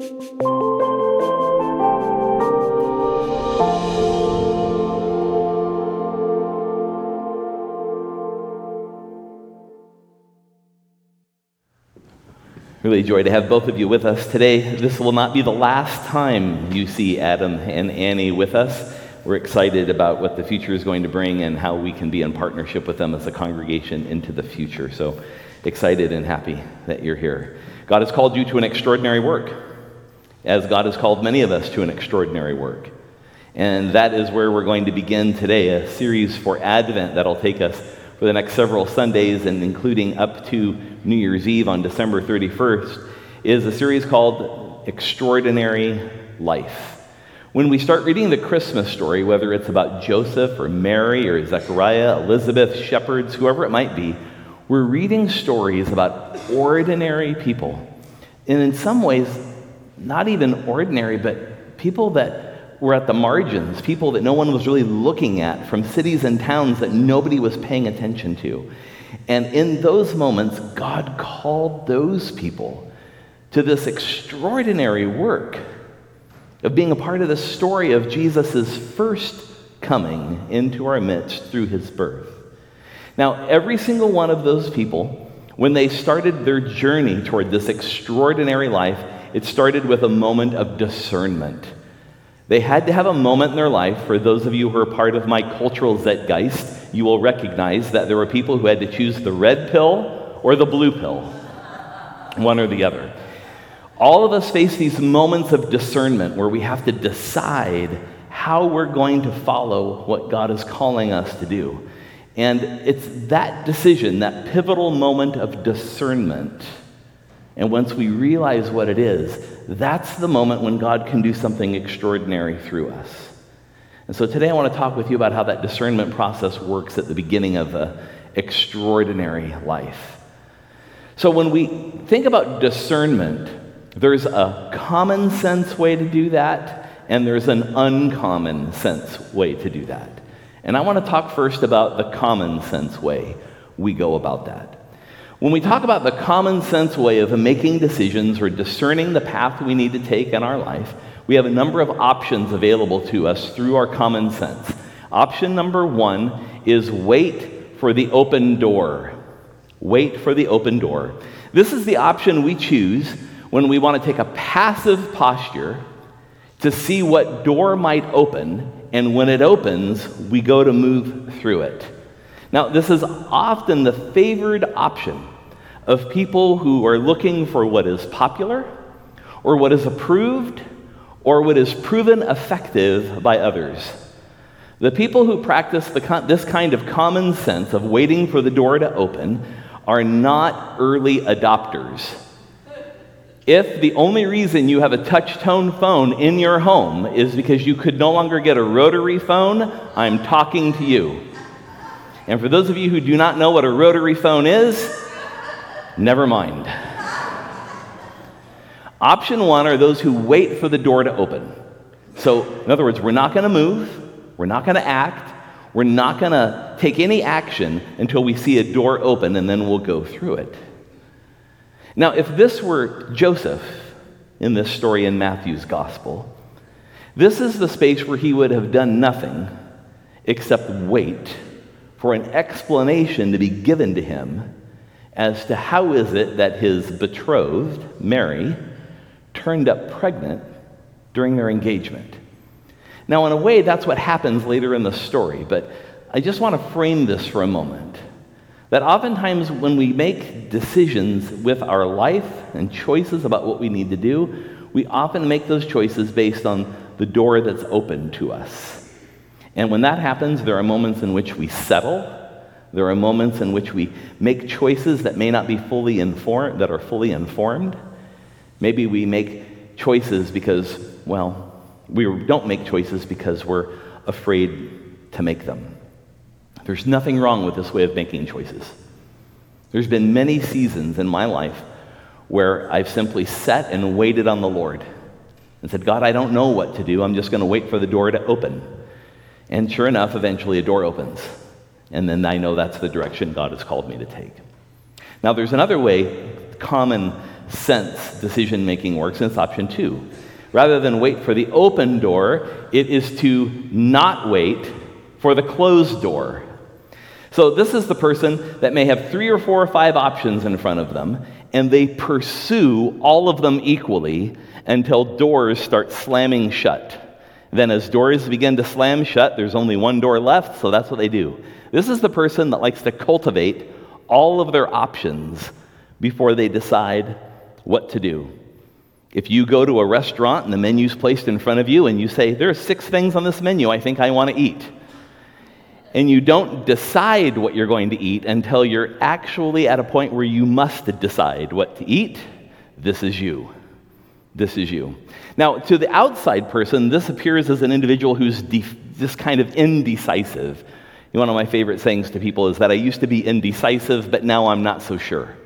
Really joy to have both of you with us today. This will not be the last time you see Adam and Annie with us. We're excited about what the future is going to bring and how we can be in partnership with them as a congregation into the future. So excited and happy that you're here. God has called you to an extraordinary work, as God has called many of us to an extraordinary work. And that is where we're going to begin today, a series for Advent that'll take us for the next several Sundays and including up to New Year's Eve on December 31st, is a series called Extraordinary Life. When we start reading the Christmas story, whether it's about Joseph or Mary or Zechariah, Elizabeth, shepherds, whoever it might be, we're reading stories about ordinary people. And in some ways, not even ordinary, but people that were at the margins, people that no one was really looking at from cities and towns that nobody was paying attention to. And in those moments, God called those people to this extraordinary work of being a part of the story of Jesus' first coming into our midst through his birth. Now, every single one of those people, when they started their journey toward this extraordinary life, it started with a moment of discernment. They had to have a moment in their life, for those of you who are part of my cultural zeitgeist, you will recognize that there were people who had to choose the red pill or the blue pill, one or the other. All of us face these moments of discernment where we have to decide how we're going to follow what God is calling us to do. And it's that decision, that pivotal moment of discernment. And once we realize what it is, that's the moment when God can do something extraordinary through us. And so today I want to talk with you about how that discernment process works at the beginning of an extraordinary life. So when we think about discernment, there's a common sense way to do that, and there's an uncommon sense way to do that. And I want to talk first about the common sense way we go about that. When we talk about the common sense way of making decisions or discerning the path we need to take in our life, we have a number of options available to us through our common sense. Option number one is wait for the open door. Wait for the open door. This is the option we choose when we want to take a passive posture to see what door might open, and when it opens, we go to move through it. Now, this is often the favored option of people who are looking for what is popular, or what is approved, or what is proven effective by others. The people who practice the, this kind of common sense of waiting for the door to open are not early adopters if the only reason you have a touch tone phone in your home is because you could no longer get a rotary phone, I'm talking to you. And for those of you who do not know what a rotary phone is, never mind. Option one are those who wait for the door to open. So, in other words, we're not going to move, we're not going to act, we're not going to take any action until we see a door open, and then we'll go through it. Now, if this were Joseph in this story in Matthew's gospel, this is the space where he would have done nothing except wait for an explanation to be given to him as to how is it that his betrothed, Mary, turned up pregnant during their engagement. Now, in a way, that's what happens later in the story, but I just want to frame this for a moment. That oftentimes, when we make decisions with our life and choices about what we need to do, we often make those choices based on the door that's open to us. And when that happens, there are moments in which we settle. There are moments in which we make choices that may not be fully informed, that are fully informed. Maybe we make choices because, well, we don't make choices because we're afraid to make them. There's nothing wrong with this way of making choices. There's been many seasons in my life where I've simply sat and waited on the Lord and said, God, I don't know what to do. I'm just going to wait for the door to open. And sure enough, eventually a door opens. And then I know that's the direction God has called me to take. Now, there's another way, common sense decision making works, and it's option two. Rather than wait for the open door, it is to not wait for the closed door. So, this is the person that may have three or four or five options in front of them, and they pursue all of them equally until doors start slamming shut. Then, as doors begin to slam shut, there's only one door left, so that's what they do. This is the person that likes to cultivate all of their options before they decide what to do. If you go to a restaurant and the menu's placed in front of you and you say, There are six things on this menu I think I want to eat, and you don't decide what you're going to eat until you're actually at a point where you must decide what to eat, this is you. This is you. Now, to the outside person, this appears as an individual who's def- this kind of indecisive. One of my favorite sayings to people is that I used to be indecisive, but now I'm not so sure.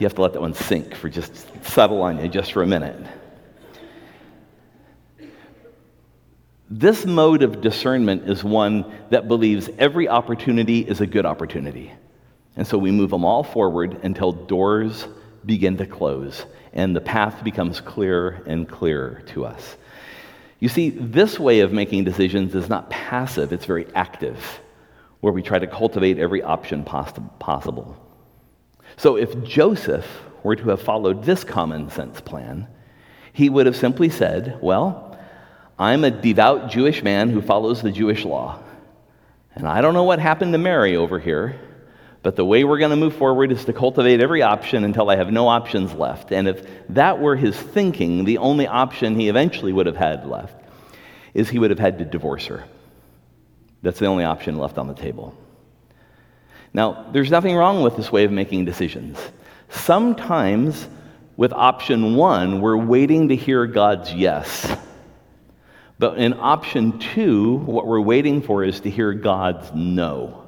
you have to let that one sink for just settle on you just for a minute. This mode of discernment is one that believes every opportunity is a good opportunity. And so we move them all forward until doors begin to close and the path becomes clearer and clearer to us. You see, this way of making decisions is not passive, it's very active, where we try to cultivate every option possible. So if Joseph were to have followed this common sense plan, he would have simply said, Well, I'm a devout Jewish man who follows the Jewish law. And I don't know what happened to Mary over here, but the way we're going to move forward is to cultivate every option until I have no options left. And if that were his thinking, the only option he eventually would have had left is he would have had to divorce her. That's the only option left on the table. Now, there's nothing wrong with this way of making decisions. Sometimes, with option one, we're waiting to hear God's yes. But in option two, what we're waiting for is to hear God's no.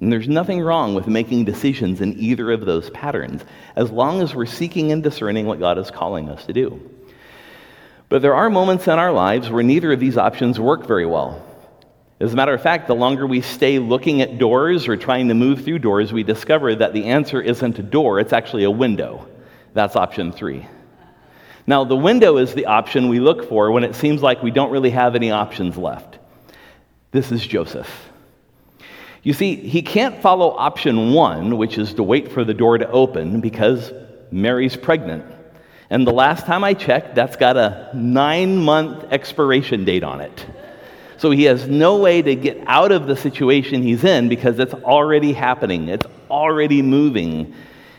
And there's nothing wrong with making decisions in either of those patterns, as long as we're seeking and discerning what God is calling us to do. But there are moments in our lives where neither of these options work very well. As a matter of fact, the longer we stay looking at doors or trying to move through doors, we discover that the answer isn't a door, it's actually a window. That's option three. Now, the window is the option we look for when it seems like we don't really have any options left. This is Joseph. You see, he can't follow option one, which is to wait for the door to open because Mary's pregnant. And the last time I checked, that's got a nine month expiration date on it. So he has no way to get out of the situation he's in because it's already happening, it's already moving.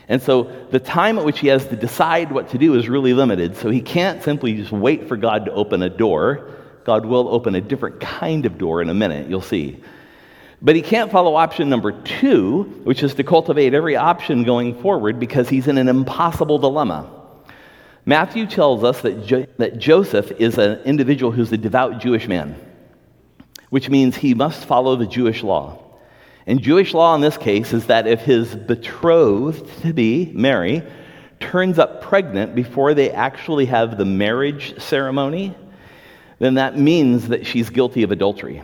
And so the time at which he has to decide what to do is really limited. So he can't simply just wait for God to open a door. God will open a different kind of door in a minute, you'll see. But he can't follow option number two, which is to cultivate every option going forward because he's in an impossible dilemma. Matthew tells us that, jo- that Joseph is an individual who's a devout Jewish man, which means he must follow the Jewish law. And Jewish law in this case is that if his betrothed to be, Mary, turns up pregnant before they actually have the marriage ceremony, then that means that she's guilty of adultery.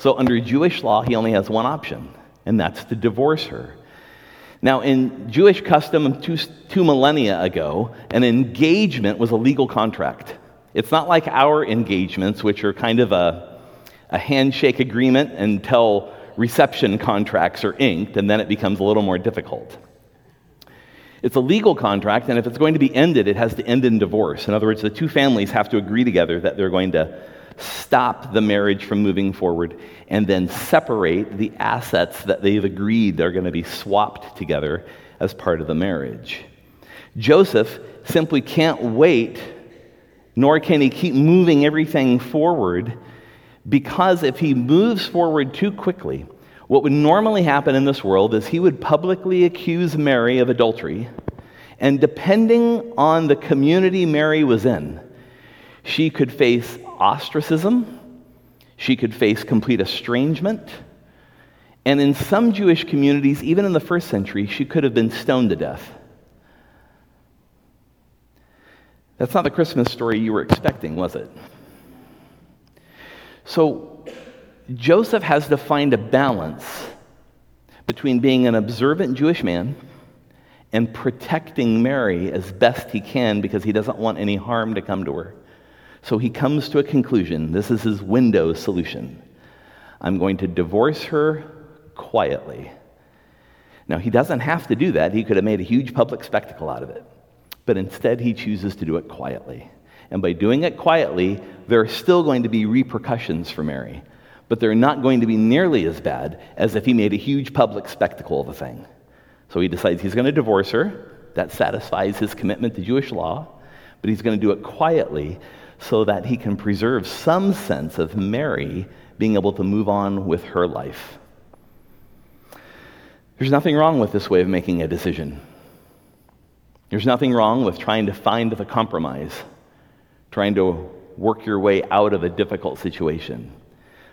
So, under Jewish law, he only has one option, and that's to divorce her. Now, in Jewish custom two, two millennia ago, an engagement was a legal contract. It's not like our engagements, which are kind of a, a handshake agreement until reception contracts are inked, and then it becomes a little more difficult. It's a legal contract, and if it's going to be ended, it has to end in divorce. In other words, the two families have to agree together that they're going to stop the marriage from moving forward, and then separate the assets that they've agreed they're going to be swapped together as part of the marriage. Joseph simply can't wait, nor can he keep moving everything forward, because if he moves forward too quickly, what would normally happen in this world is he would publicly accuse Mary of adultery, and depending on the community Mary was in, she could face ostracism, she could face complete estrangement, and in some Jewish communities, even in the first century, she could have been stoned to death. That's not the Christmas story you were expecting, was it? So, Joseph has to find a balance between being an observant Jewish man and protecting Mary as best he can because he doesn't want any harm to come to her. So he comes to a conclusion. This is his window solution. I'm going to divorce her quietly. Now, he doesn't have to do that. He could have made a huge public spectacle out of it. But instead, he chooses to do it quietly. And by doing it quietly, there are still going to be repercussions for Mary. But they're not going to be nearly as bad as if he made a huge public spectacle of the thing. So he decides he's going to divorce her. That satisfies his commitment to Jewish law. But he's going to do it quietly so that he can preserve some sense of Mary being able to move on with her life. There's nothing wrong with this way of making a decision. There's nothing wrong with trying to find the compromise, trying to work your way out of a difficult situation.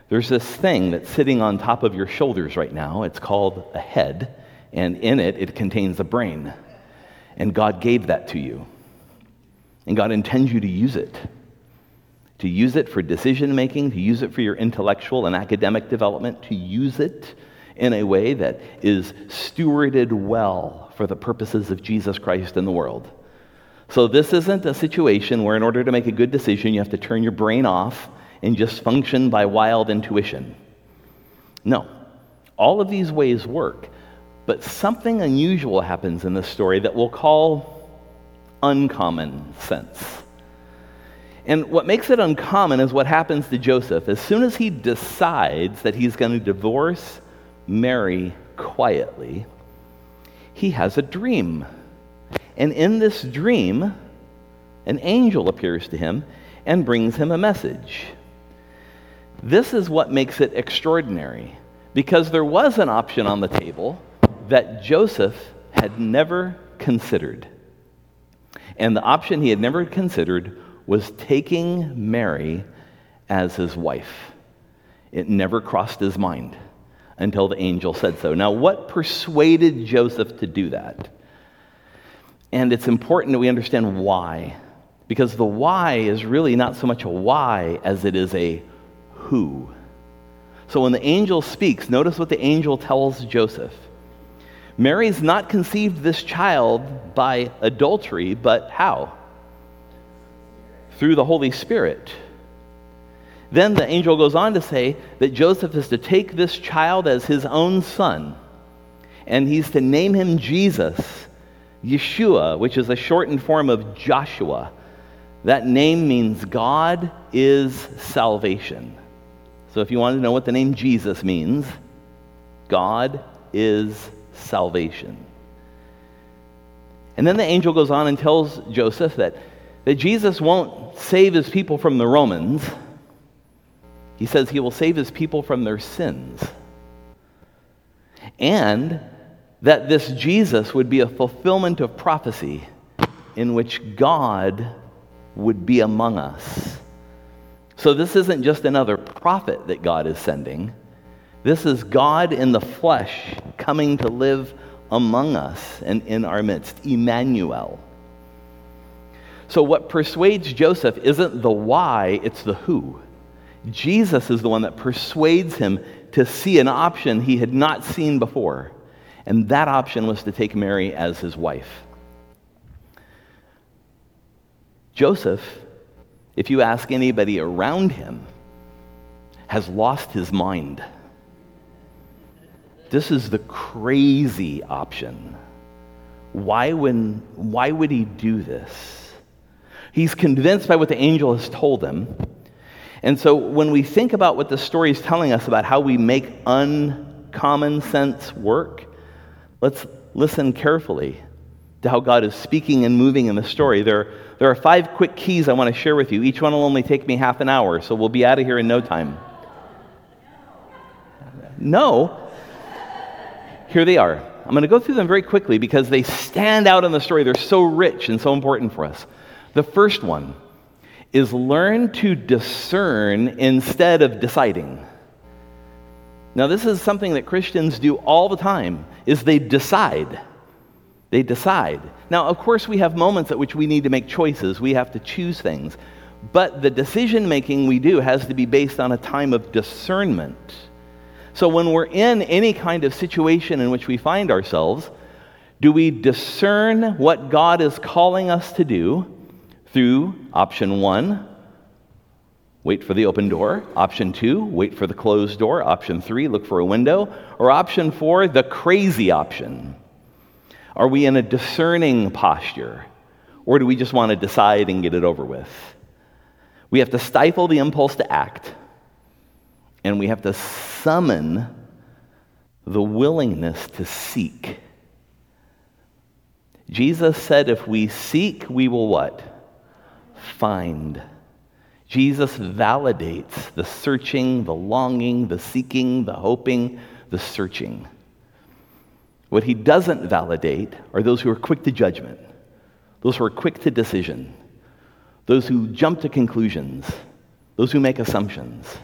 There's this thing that's sitting on top of your shoulders right now. It's called a head, and in it, it contains a brain. And God gave that to you. And God intends you to use it to use it for decision making, to use it for your intellectual and academic development, to use it in a way that is stewarded well for the purposes of Jesus Christ in the world. So, this isn't a situation where, in order to make a good decision, you have to turn your brain off and just function by wild intuition. No. All of these ways work, but something unusual happens in this story that we'll call uncommon sense. And what makes it uncommon is what happens to Joseph. As soon as he decides that he's going to divorce Mary quietly, he has a dream. And in this dream, an angel appears to him and brings him a message. This is what makes it extraordinary because there was an option on the table that Joseph had never considered. And the option he had never considered was taking Mary as his wife. It never crossed his mind until the angel said so. Now, what persuaded Joseph to do that? And it's important that we understand why. Because the why is really not so much a why as it is a who. So when the angel speaks, notice what the angel tells Joseph. Mary's not conceived this child by adultery, but how? Through the Holy Spirit. Then the angel goes on to say that Joseph is to take this child as his own son, and he's to name him Jesus, Yeshua, which is a shortened form of Joshua. That name means God is salvation. So if you want to know what the name Jesus means, God is salvation. And then the angel goes on and tells Joseph that that Jesus won't save his people from the Romans. He says he will save his people from their sins. And that this Jesus would be a fulfillment of prophecy in which God would be among us. So, this isn't just another prophet that God is sending. This is God in the flesh coming to live among us and in our midst, Emmanuel. So, what persuades Joseph isn't the why, it's the who. Jesus is the one that persuades him to see an option he had not seen before. And that option was to take Mary as his wife. Joseph, if you ask anybody around him, has lost his mind. This is the crazy option. Why, when, why would he do this? He's convinced by what the angel has told him. And so when we think about what the story is telling us about how we make uncommon sense work, let's listen carefully to how God is speaking and moving in the story. There, there are five quick keys I want to share with you. Each one will only take me half an hour, so we'll be out of here in no time. No. Here they are. I'm going to go through them very quickly because they stand out in the story. They're so rich and so important for us. The first one is learn to discern instead of deciding. Now this is something that Christians do all the time is they decide. They decide. Now of course we have moments at which we need to make choices. We have to choose things. But the decision making we do has to be based on a time of discernment. So when we're in any kind of situation in which we find ourselves, Do we discern what God is calling us to do through option one, wait for the open door, option two, wait for the closed door, option three, look for a window, or option four, the crazy option? Are we in a discerning posture, or do we just want to decide and get it over with? We have to stifle the impulse to act, and we have to summon the willingness to seek. Jesus said, if we seek, we will what? Find. Jesus validates the searching, the longing, the seeking, the hoping, the searching. What he doesn't validate are those who are quick to judgment, those who are quick to decision, those who jump to conclusions, those who make assumptions.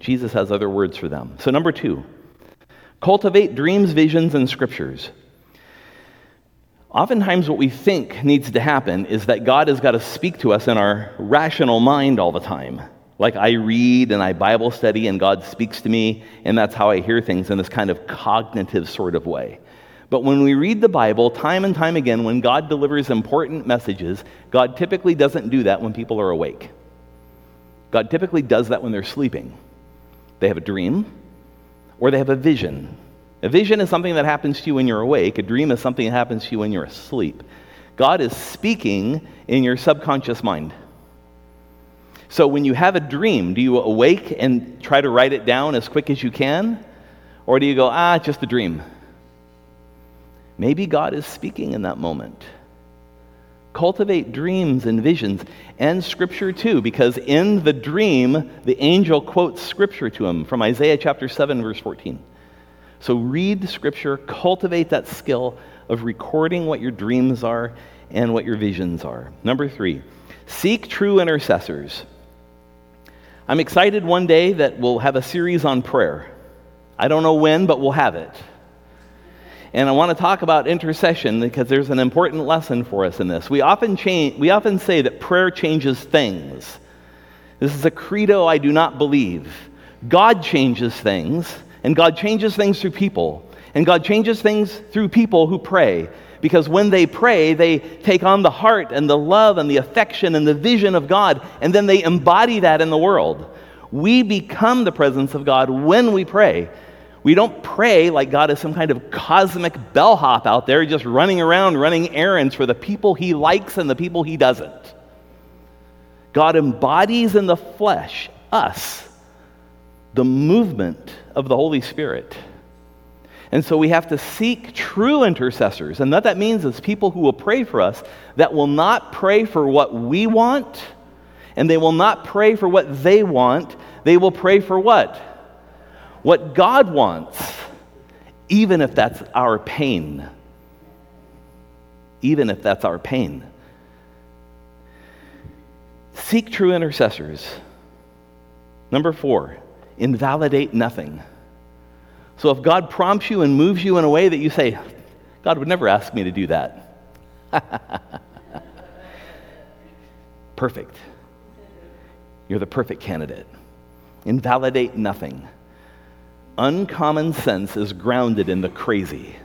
Jesus has other words for them. So, number two, cultivate dreams, visions, and scriptures. Oftentimes, what we think needs to happen is that God has got to speak to us in our rational mind all the time. Like I read and I Bible study, and God speaks to me, and that's how I hear things in this kind of cognitive sort of way. But when we read the Bible, time and time again, when God delivers important messages, God typically doesn't do that when people are awake. God typically does that when they're sleeping. They have a dream or they have a vision a vision is something that happens to you when you're awake, a dream is something that happens to you when you're asleep. God is speaking in your subconscious mind. So when you have a dream, do you awake and try to write it down as quick as you can? Or do you go, ah, it's just a dream? Maybe God is speaking in that moment. Cultivate dreams and visions and scripture too, because in the dream, the angel quotes scripture to him from Isaiah chapter 7, verse 14. So read the scripture, cultivate that skill of recording what your dreams are and what your visions are. Number three, seek true intercessors. I'm excited one day that we'll have a series on prayer. I don't know when, but we'll have it. And I want to talk about intercession because there's an important lesson for us in this. We often, change, we often say that prayer changes things. This is a credo I do not believe. God changes things, and God changes things through people. And God changes things through people who pray. Because when they pray, they take on the heart and the love and the affection and the vision of God, and then they embody that in the world. We become the presence of God when we pray. We don't pray like God is some kind of cosmic bellhop out there just running around running errands for the people he likes and the people he doesn't. God embodies in the flesh us the movement of the Holy Spirit. And so we have to seek true intercessors. And what that means is people who will pray for us that will not pray for what we want, and they will not pray for what they want. They will pray for what? What God wants, even if that's our pain. Even if that's our pain. Seek true intercessors. Number four, invalidate nothing. So if God prompts you and moves you in a way that you say, God would never ask me to do that. perfect. You're the perfect candidate. Invalidate nothing. Uncommon sense is grounded in the crazy.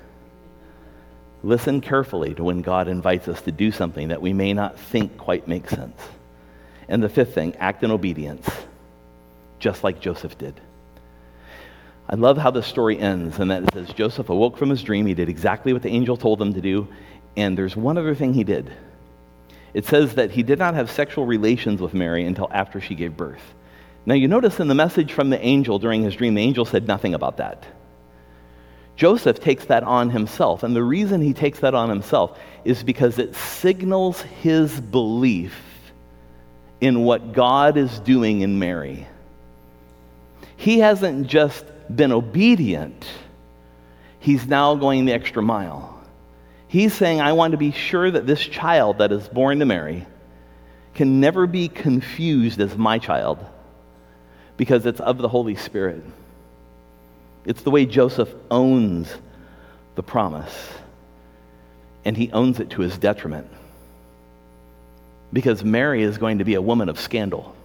Listen carefully to when God invites us to do something that we may not think quite makes sense. And the fifth thing, act in obedience just like Joseph did. I love how the story ends, and that it says Joseph awoke from his dream. He did exactly what the angel told him to do, and there's one other thing he did. It says that he did not have sexual relations with Mary until after she gave birth. Now, you notice in the message from the angel during his dream, the angel said nothing about that. Joseph takes that on himself, and the reason he takes that on himself is because it signals his belief in what God is doing in Mary he hasn't just been obedient, he's now going the extra mile. He's saying, I want to be sure that this child that is born to Mary can never be confused as my child because it's of the Holy Spirit. It's the way Joseph owns the promise, and he owns it to his detriment because Mary is going to be a woman of scandal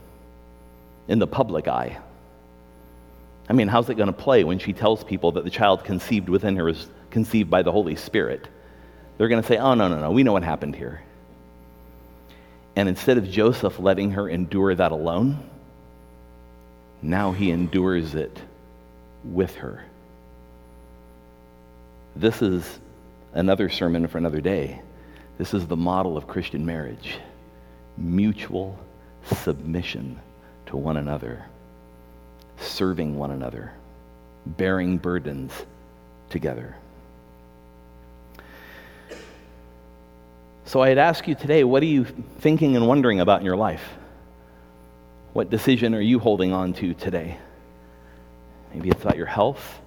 in the public eye. I mean, how's it going to play when she tells people that the child conceived within her is conceived by the Holy Spirit. They're going to say, oh, no, no, no, we know what happened here. And instead of Joseph letting her endure that alone, now he endures it with her. This is another sermon for another day. This is the model of Christian marriage mutual submission to one another, serving one another, bearing burdens together. So I'd ask you today what are you thinking and wondering about in your life? What decision are you holding on to today? Maybe it's about your health.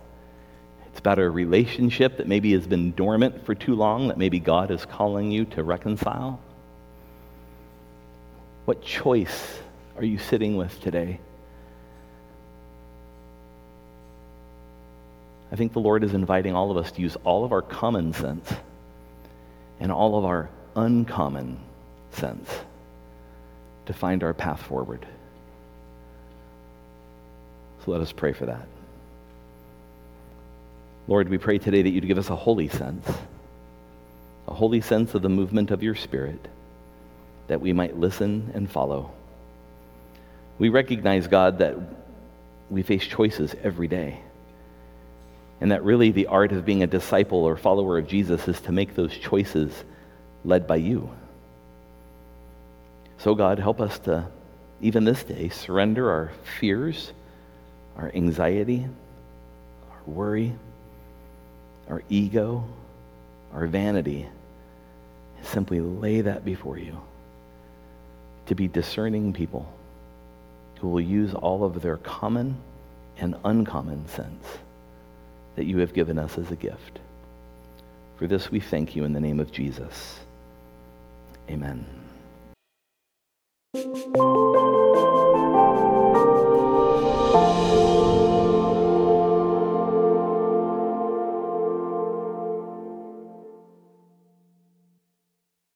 It's about a relationship that maybe has been dormant for too long, that maybe God is calling you to reconcile. What choice are you sitting with today? I think the Lord is inviting all of us to use all of our common sense and all of our uncommon sense to find our path forward. So let us pray for that. Lord, we pray today that you'd give us a holy sense, a holy sense of the movement of your Spirit, that we might listen and follow. We recognize, God, that we face choices every day. And that really the art of being a disciple or follower of Jesus is to make those choices led by you. So, God, help us to, even this day, surrender our fears, our anxiety, our worry our ego, our vanity, and simply lay that before you. To be discerning people who will use all of their common and uncommon sense that you have given us as a gift. For this we thank you in the name of Jesus. Amen.